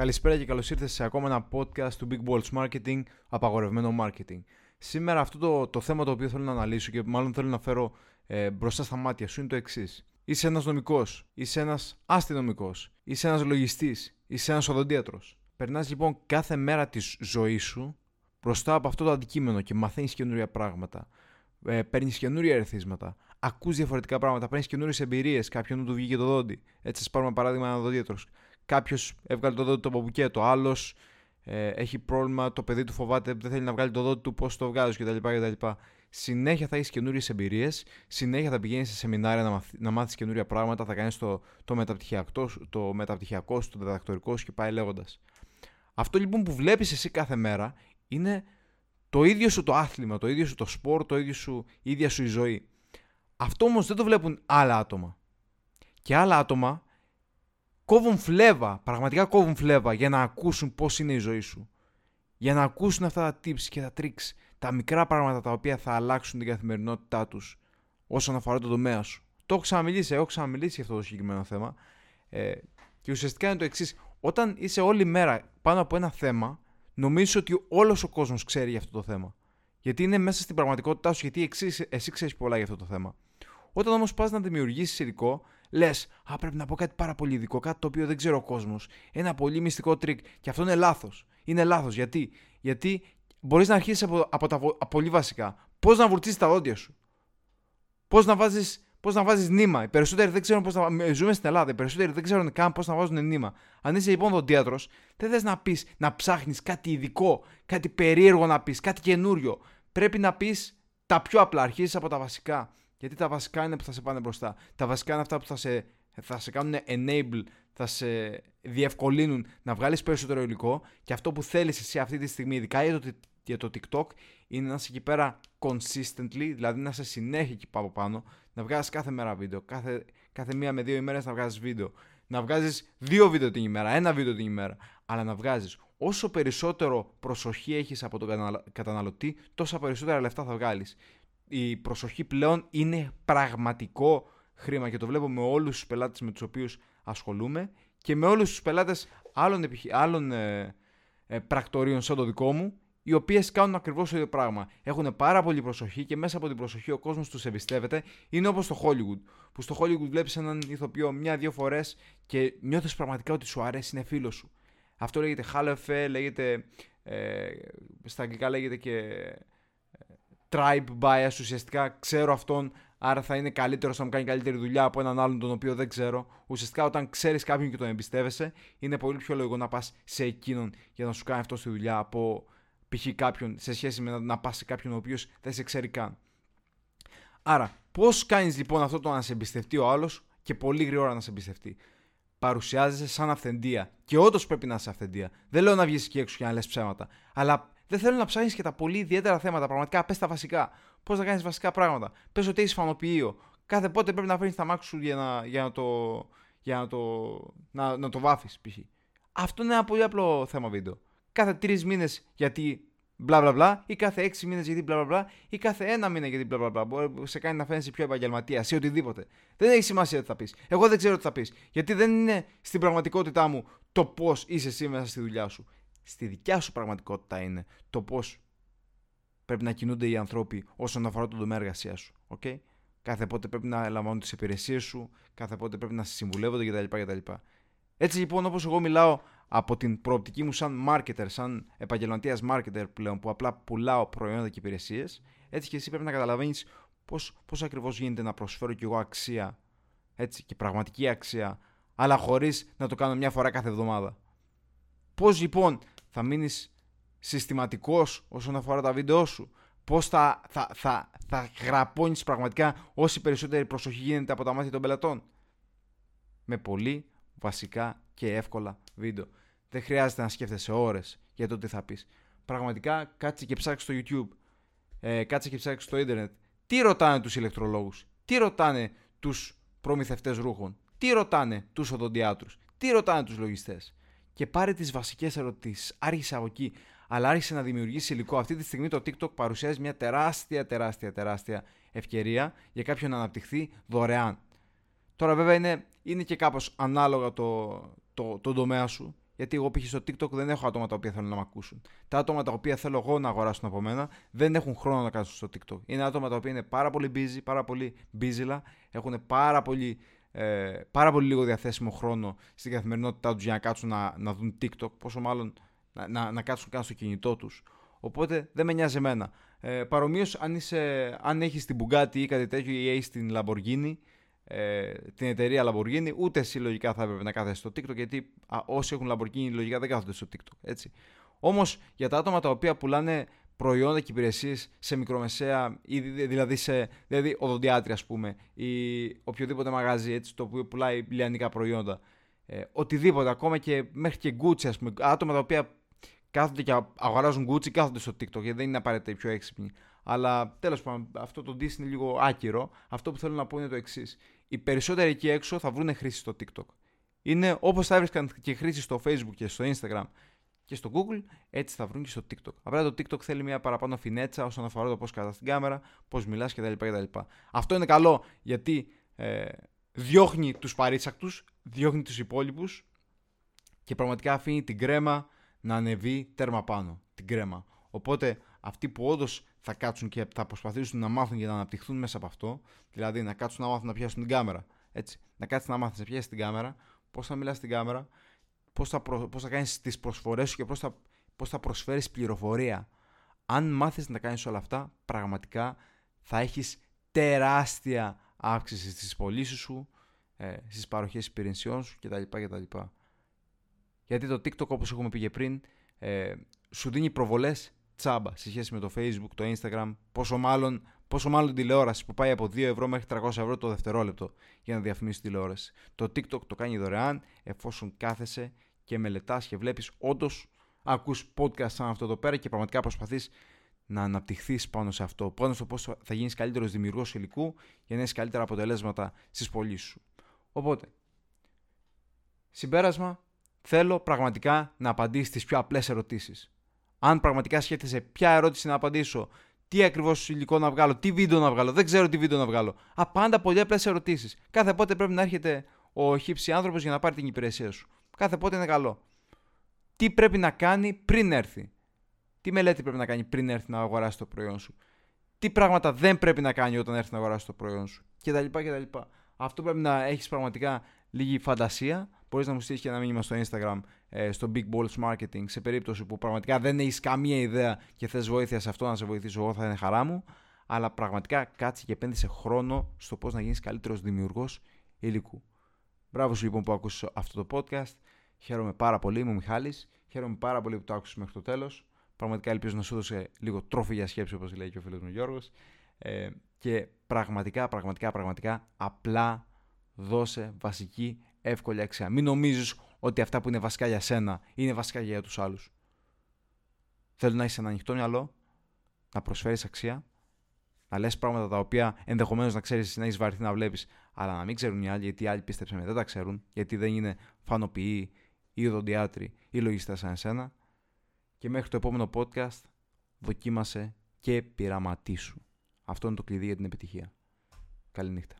Καλησπέρα και καλώς ήρθατε σε ακόμα ένα podcast του Big Balls Marketing, απαγορευμένο marketing. Σήμερα αυτό το, το θέμα το οποίο θέλω να αναλύσω και μάλλον θέλω να φέρω ε, μπροστά στα μάτια σου είναι το εξής. Είσαι ένας νομικός, είσαι ένας αστυνομικός, είσαι ένας λογιστής, είσαι ένας οδοντίατρος. Περνάς λοιπόν κάθε μέρα της ζωής σου μπροστά από αυτό το αντικείμενο και μαθαίνεις καινούρια πράγματα. Ε, παίρνεις καινούρια ερεθίσματα. Ακούς διαφορετικά πράγματα. Παίρνεις καινούριε εμπειρίες. Κάποιον του βγήκε το δόντι. Έτσι, ας πάρουμε παράδειγμα ένα οδοντίατρο κάποιος έβγαλε το δόντι του από μπουκέτο, άλλος ε, έχει πρόβλημα, το παιδί του φοβάται, δεν θέλει να βγάλει το δόντι του, πώς το βγάζεις κτλ. κτλ. Συνέχεια θα έχεις καινούριες εμπειρίες, συνέχεια θα πηγαίνεις σε σεμινάρια να, μαθ, να μάθεις καινούρια πράγματα, θα κάνεις το, το, μεταπτυχιακό, το μεταπτυχιακό σου, το διδακτορικό σου και πάει λέγοντας. Αυτό λοιπόν που βλέπεις εσύ κάθε μέρα είναι το ίδιο σου το άθλημα, το ίδιο σου το σπορ, το ίδιο σου, η ίδια σου η ζωή. Αυτό όμως δεν το βλέπουν άλλα άτομα. Και άλλα άτομα κόβουν φλέβα, πραγματικά κόβουν φλέβα για να ακούσουν πώς είναι η ζωή σου. Για να ακούσουν αυτά τα tips και τα tricks, τα μικρά πράγματα τα οποία θα αλλάξουν την καθημερινότητά τους όσον αφορά το τομέα σου. Το έχω ξαναμιλήσει, έχω ξαναμιλήσει για αυτό το συγκεκριμένο θέμα. Ε, και ουσιαστικά είναι το εξής. Όταν είσαι όλη μέρα πάνω από ένα θέμα, νομίζω ότι όλος ο κόσμος ξέρει για αυτό το θέμα. Γιατί είναι μέσα στην πραγματικότητά σου, γιατί εσύ, εσύ ξέρεις πολλά για αυτό το θέμα. Όταν όμως πας να δημιουργήσεις υλικό, λες, Α, πρέπει να πω κάτι πάρα πολύ ειδικό, κάτι το οποίο δεν ξέρει ο κόσμος. Ένα πολύ μυστικό τρικ. Και αυτό είναι λάθος. Είναι λάθος. Γιατί, Γιατί μπορείς να αρχίσεις από, από τα από πολύ βασικά. Πώς να βουρτσίσεις τα δόντια σου; Πώς να βάζεις πώς να βάζεις νήμα; Οι περισσότεροι δεν ξέρουν πώς να. Ζούμε στην Ελλάδα. Οι περισσότεροι δεν ξέρουν καν πώς να βάζουν νήμα. Αν είσαι λοιπόν οδοντίατρος, δεν θες να πεις να ψάχνεις κάτι ειδικό, κάτι περίεργο να πεις, κάτι καινούριο. Πρέπει να πεις τα πιο απλά. Αρχίζεις από τα βασικά. Γιατί τα βασικά είναι που θα σε πάνε μπροστά. Τα βασικά είναι αυτά που θα σε, θα σε κάνουν enable, θα σε διευκολύνουν να βγάλεις περισσότερο υλικό και αυτό που θέλεις εσύ αυτή τη στιγμή, ειδικά για το, για το TikTok, είναι να είσαι εκεί πέρα consistently, δηλαδή να είσαι συνέχεια εκεί από πάνω, να βγάζεις κάθε μέρα βίντεο, κάθε, κάθε μία με δύο ημέρες να βγάζεις βίντεο, να βγάζεις δύο βίντεο την ημέρα, ένα βίντεο την ημέρα, αλλά να βγάζεις. Όσο περισσότερο προσοχή έχεις από τον καταναλωτή, τόσα περισσότερα λεφτά θα βγάλεις η προσοχή πλέον είναι πραγματικό χρήμα και το βλέπω με όλους τους πελάτες με τους οποίους ασχολούμαι και με όλους τους πελάτες άλλων, επιχει... άλλων ε, ε, πρακτορείων σαν το δικό μου οι οποίες κάνουν ακριβώς το ίδιο πράγμα. Έχουν πάρα πολύ προσοχή και μέσα από την προσοχή ο κόσμος τους εμπιστεύεται. Είναι όπως στο Hollywood, που στο Hollywood βλέπεις έναν ηθοποιό μια-δύο φορές και νιώθεις πραγματικά ότι σου αρέσει, είναι φίλος σου. Αυτό λέγεται Halo λέγεται, ε, στα αγγλικά λέγεται και tribe bias, ουσιαστικά ξέρω αυτόν, άρα θα είναι καλύτερος να μου κάνει καλύτερη δουλειά από έναν άλλον τον οποίο δεν ξέρω. Ουσιαστικά όταν ξέρεις κάποιον και τον εμπιστεύεσαι, είναι πολύ πιο λογικό να πας σε εκείνον για να σου κάνει αυτό τη δουλειά από π.χ. κάποιον σε σχέση με να, να πας σε κάποιον ο οποίος δεν σε ξέρει καν. Άρα, πώς κάνεις λοιπόν αυτό το να σε εμπιστευτεί ο άλλος και πολύ γρήγορα να σε εμπιστευτεί; Παρουσιάζεσαι σαν αυθεντία. Και όντως πρέπει να είσαι αυθεντία. Δεν λέω να βγεις εκεί έξω και να λες ψέματα. Αλλά δεν θέλω να ψάχνεις και τα πολύ ιδιαίτερα θέματα. Πραγματικά πες τα βασικά. Πώς να κάνεις βασικά πράγματα. Πες ότι έχεις φανοποιείο. Κάθε πότε πρέπει να φέρνεις τα μάξι σου για να, για να το, για να το, να, να το βάφεις π.χ. Αυτό είναι ένα πολύ απλό θέμα βίντεο. Κάθε τρεις μήνες γιατί μπλα μπλα μπλα ή κάθε έξι μήνες γιατί μπλα μπλα μπλα ή κάθε ένα μήνα γιατί μπλα μπλα μπλα. Μπορεί σε κάνει να φαίνεσαι πιο επαγγελματία ή οτιδήποτε. Δεν έχει σημασία τι θα πεις. Εγώ δεν ξέρω τι θα πεις. Γιατί δεν είναι στην πραγματικότητά μου το πώς είσαι εσύ μέσα στη δουλειά σου στη δικιά σου πραγματικότητα είναι το πώς πρέπει να κινούνται οι άνθρωποι όσον αφορά τον τομέα εργασίας σου. Okay? Κάθε πότε πρέπει να λαμβάνουν τις υπηρεσίες σου, κάθε πότε πρέπει να σε συμβουλεύονται κτλ. κτλ. Έτσι λοιπόν, όπως εγώ μιλάω από την προοπτική μου σαν marketer, σαν επαγγελματίας marketer πλέον, που απλά πουλάω προϊόντα και υπηρεσίες, έτσι και εσύ πρέπει να καταλαβαίνεις πώς ακριβώς γίνεται να προσφέρω κι εγώ αξία έτσι, και πραγματική αξία, αλλά χωρίς να το κάνω μια φορά κάθε εβδομάδα. Πώς λοιπόν θα μείνεις συστηματικός όσον αφορά τα βίντεό σου, πώς θα, θα, θα, θα γραπώνεις πραγματικά όση περισσότερη προσοχή γίνεται από τα μάτια των πελατών. Με πολύ βασικά και εύκολα βίντεο. Δεν χρειάζεται να σκέφτεσαι ώρες για το τι θα πεις. Πραγματικά κάτσε και ψάξει στο YouTube, ε, κάτσε και ψάξει στο ίντερνετ. Τι ρωτάνε τους ηλεκτρολόγους, τι ρωτάνε τους προμηθευτές ρούχων, τι ρωτάνε τους οδοντιάτρους, τι ρωτάνε τους λογιστές; Και πάρε τις βασικές ερωτήσεις. Άρχισε από εκεί, αλλά άρχισε να δημιουργήσει υλικό. Αυτή τη στιγμή το TikTok παρουσιάζει μια τεράστια, τεράστια, τεράστια ευκαιρία για κάποιον να αναπτυχθεί δωρεάν. Τώρα βέβαια είναι, είναι και κάπως ανάλογα το, το, το τομέα σου, Γιατί εγώ π.χ. στο TikTok δεν έχω άτομα τα οποία θέλουν να με ακούσουν. Τα άτομα τα οποία θέλω εγώ να αγοράσουν από μένα δεν έχουν χρόνο να κάτσουν στο TikTok. Είναι άτομα τα οποία είναι πάρα πολύ busy, πάρα πολύ busy, έχουν πάρα πολύ, ε, πάρα πολύ λίγο διαθέσιμο χρόνο στην καθημερινότητά τους για να κάτσουν να, να δουν TikTok, πόσο μάλλον να, να, να κάτσουν καν στο κινητό τους. Οπότε δεν με νοιάζει εμένα. Ε, Παρομοίως, αν, αν έχεις την Bugatti ή κάτι τέτοιο ή έχεις την Lamborghini, ε, την εταιρεία Lamborghini, ούτε εσύ λογικά θα έπρεπε να κάθεσαι στο TikTok, γιατί α, όσοι έχουν Lamborghini λογικά δεν κάθονται στο TikTok. Έτσι. Όμως για τα άτομα τα οποία πουλάνε προϊόντα και υπηρεσίες σε μικρομεσαία, ή δηλαδή σε δηλαδή οδοντιάτρια, ας πούμε, ή οποιοδήποτε μαγαζί έτσι, το οποίο πουλάει λιανικά προϊόντα. Ε, οτιδήποτε, ακόμα και μέχρι και Gucci, ας πούμε, άτομα τα οποία κάθονται και αγοράζουν Gucci, κάθονται στο TikTok, γιατί δεν είναι απαραίτητα οι πιο έξυπνοι. Αλλά τέλος πάντων, αυτό το diss είναι λίγο άκυρο. Αυτό που θέλω να πω είναι το εξής. Οι περισσότεροι εκεί έξω θα βρουν χρήση στο TikTok. Είναι όπως θα έβρισκαν και χρήση στο Facebook και στο Instagram και στο Google, έτσι θα βρουν και στο TikTok. Απλά το TikTok θέλει μια παραπάνω φινέτσα όσον αφορά το πώς κατά την κάμερα, πώς μιλάς κτλ, Αυτό είναι καλό γιατί ε, διώχνει τους παρήσακτους, διώχνει τους υπόλοιπους και πραγματικά αφήνει την κρέμα να ανεβεί τέρμα πάνω. Την κρέμα. Οπότε αυτοί που όντως θα κάτσουν και θα προσπαθήσουν να μάθουν και να αναπτυχθούν μέσα από αυτό, δηλαδή να κάτσουν να μάθουν να πιάσουν την κάμερα. Έτσι. Να κάτσεις να μάθεις να πιάσεις την κάμερα, πώς θα μιλάς στην κάμερα, πώς θα, προ, πώς θα κάνεις τις προσφορές σου και πώς θα, πώς θα προσφέρεις πληροφορία. Αν μάθεις να κάνεις όλα αυτά, πραγματικά θα έχεις τεράστια αύξηση στις πωλήσεις σου, ε, στις παροχές υπηρεσιών σου κτλ, κτλ. Γιατί το TikTok, όπως έχουμε πει και πριν, ε, σου δίνει προβολές τσάμπα σε σχέση με το Facebook, το Instagram, πόσο μάλλον, πόσο μάλλον τηλεόραση που πάει από 2 ευρώ μέχρι 300 ευρώ το δευτερόλεπτο για να διαφημίσει τηλεόραση. Το TikTok το κάνει δωρεάν εφόσον κάθεσαι και μελετάς και βλέπεις όντως ακούς podcast σαν αυτό εδώ πέρα και πραγματικά προσπαθείς να αναπτυχθείς πάνω σε αυτό, πάνω στο πώς θα γίνεις καλύτερος δημιουργός υλικού για να έχει καλύτερα αποτελέσματα στις πωλήσεις σου. Οπότε, συμπέρασμα, θέλω πραγματικά να απαντήσεις τι πιο απλές ερωτήσεις αν πραγματικά σκέφτεσαι ποια ερώτηση να απαντήσω, τι ακριβώς υλικό να βγάλω, τι βίντεο να βγάλω, δεν ξέρω τι βίντεο να βγάλω. Απάντα πολύ απλές ερωτήσεις. Κάθε πότε πρέπει να έρχεται ο χύψη άνθρωπος για να πάρει την υπηρεσία σου. Κάθε πότε είναι καλό. Τι πρέπει να κάνει πριν έρθει; Τι μελέτη πρέπει να κάνει πριν έρθει να αγοράσει το προϊόν σου; Τι πράγματα δεν πρέπει να κάνει όταν έρθει να αγοράσει το προϊόν σου; Κτλ. κτλ. Αυτό πρέπει να έχεις πραγματικά λίγη φαντασία Μπορείς να μου στείλεις και ένα μήνυμα στο Instagram, ε, στο Big Balls Marketing, σε περίπτωση που πραγματικά δεν έχεις καμία ιδέα και θες βοήθεια σε αυτό να σε βοηθήσω εγώ, θα είναι χαρά μου. Αλλά πραγματικά κάτσε και επένδυσε χρόνο στο πώς να γίνεις καλύτερος δημιουργός υλικού. Μπράβο σου λοιπόν που άκουσες αυτό το podcast. Χαίρομαι πάρα πολύ, είμαι ο Μιχάλης. Χαίρομαι πάρα πολύ που το άκουσες μέχρι το τέλος. Πραγματικά ελπίζω να σου έδωσε λίγο τρόφι για σκέψη, όπως λέει και ο φίλος μου Γιώργος. Ε, και πραγματικά, πραγματικά, πραγματικά απλά δώσε βασική εύκολη αξία. Μην νομίζεις ότι αυτά που είναι βασικά για σένα είναι βασικά για τους άλλους. Θέλω να έχεις ένα ανοιχτό μυαλό, να προσφέρεις αξία, να λες πράγματα τα οποία ενδεχομένως να ξέρεις να έχεις βαρεθεί να βλέπεις, αλλά να μην ξέρουν οι άλλοι, γιατί οι άλλοι πίστεψε με δεν τα ξέρουν, γιατί δεν είναι φανοποιοί ή οδοντιάτροι ή λογιστές σαν εσένα. Και μέχρι το επόμενο podcast, δοκίμασε και πειραματίσου. Αυτό είναι το κλειδί για την επιτυχία. Καληνύχτα.